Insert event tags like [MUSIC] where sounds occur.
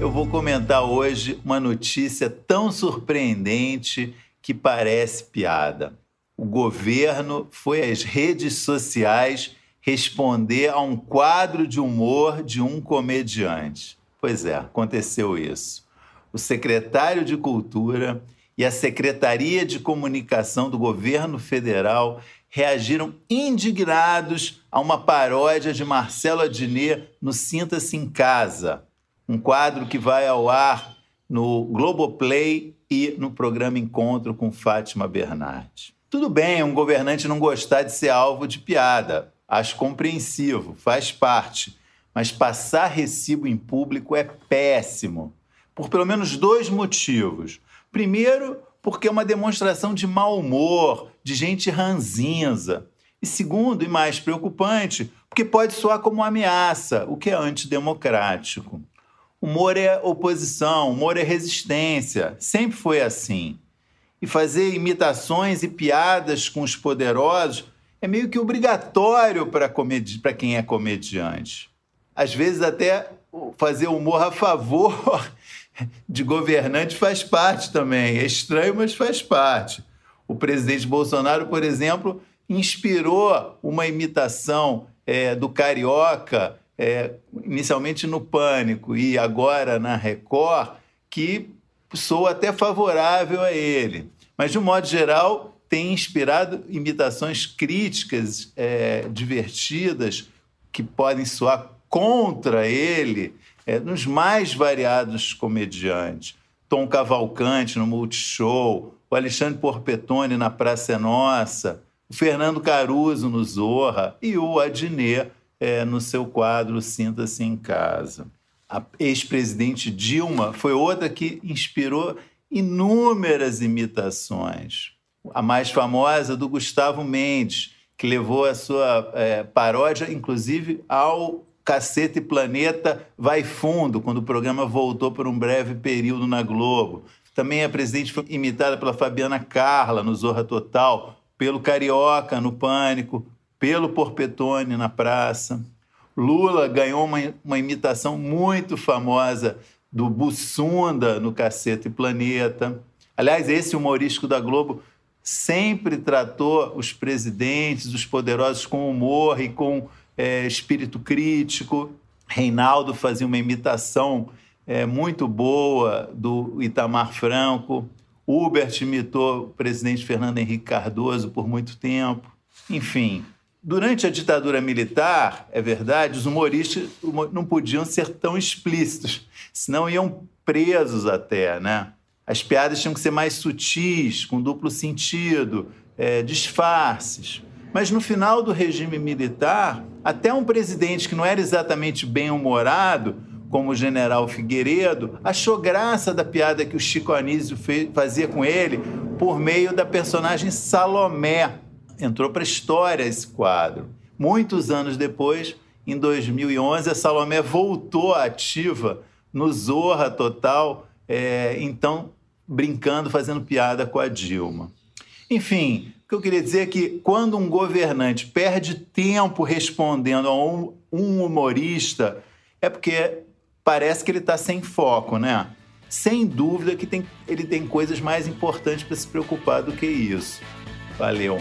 eu vou comentar hoje uma notícia tão surpreendente que parece piada. O governo foi às redes sociais responder a um quadro de humor de um comediante. Pois é, aconteceu isso. O secretário de Cultura e a Secretaria de Comunicação do governo federal reagiram indignados a uma paródia de Marcelo Adnet no Sinta-se em Casa, um quadro que vai ao ar no Globoplay e no programa Encontro com Fátima Bernardes. Tudo bem um governante não gostar de ser alvo de piada, acho compreensivo, faz parte, mas passar recibo em público é péssimo, por pelo menos dois motivos. Primeiro, porque é uma demonstração de mau humor, de gente ranzinza. E segundo, e mais preocupante, porque pode soar como ameaça, o que é antidemocrático. Humor é oposição, humor é resistência. Sempre foi assim. E fazer imitações e piadas com os poderosos é meio que obrigatório para quem é comediante. Às vezes, até fazer humor a favor [LAUGHS] de governante faz parte também. É estranho, mas faz parte. O presidente Bolsonaro, por exemplo, inspirou uma imitação é, do carioca é, inicialmente no Pânico e agora na Record, que sou até favorável a ele. Mas, de um modo geral, tem inspirado imitações críticas, é, divertidas, que podem soar contra ele, é, nos mais variados comediantes. Tom Cavalcante no Multishow, o Alexandre Porpetone na Praça é Nossa, o Fernando Caruso no Zorra e o Adnet é, no seu quadro Sinta-se em Casa. A ex-presidente Dilma foi outra que inspirou inúmeras imitações. A mais famosa do Gustavo Mendes, que levou a sua é, paródia, inclusive, ao Cacete Planeta Vai Fundo, quando o programa voltou por um breve período na Globo. Também a presidente foi imitada pela Fabiana Carla no Zorra Total, pelo Carioca no Pânico, pelo Porpetone na praça. Lula ganhou uma, uma imitação muito famosa do Bussunda no Cacete Planeta. Aliás, esse humorístico da Globo sempre tratou os presidentes, os poderosos com humor e com é, espírito crítico. Reinaldo fazia uma imitação é, muito boa do Itamar Franco. Hubert imitou o presidente Fernando Henrique Cardoso por muito tempo. Enfim, Durante a ditadura militar, é verdade, os humoristas não podiam ser tão explícitos, senão iam presos até, né? As piadas tinham que ser mais sutis, com duplo sentido, é, disfarces. Mas no final do regime militar, até um presidente que não era exatamente bem-humorado, como o general Figueiredo, achou graça da piada que o Chico Anísio fazia com ele por meio da personagem Salomé, entrou para a história esse quadro. Muitos anos depois, em 2011, a Salomé voltou ativa no Zorra Total, é, então brincando, fazendo piada com a Dilma. Enfim, o que eu queria dizer é que quando um governante perde tempo respondendo a um, um humorista, é porque parece que ele está sem foco, né? Sem dúvida que tem, ele tem coisas mais importantes para se preocupar do que isso. Valeu!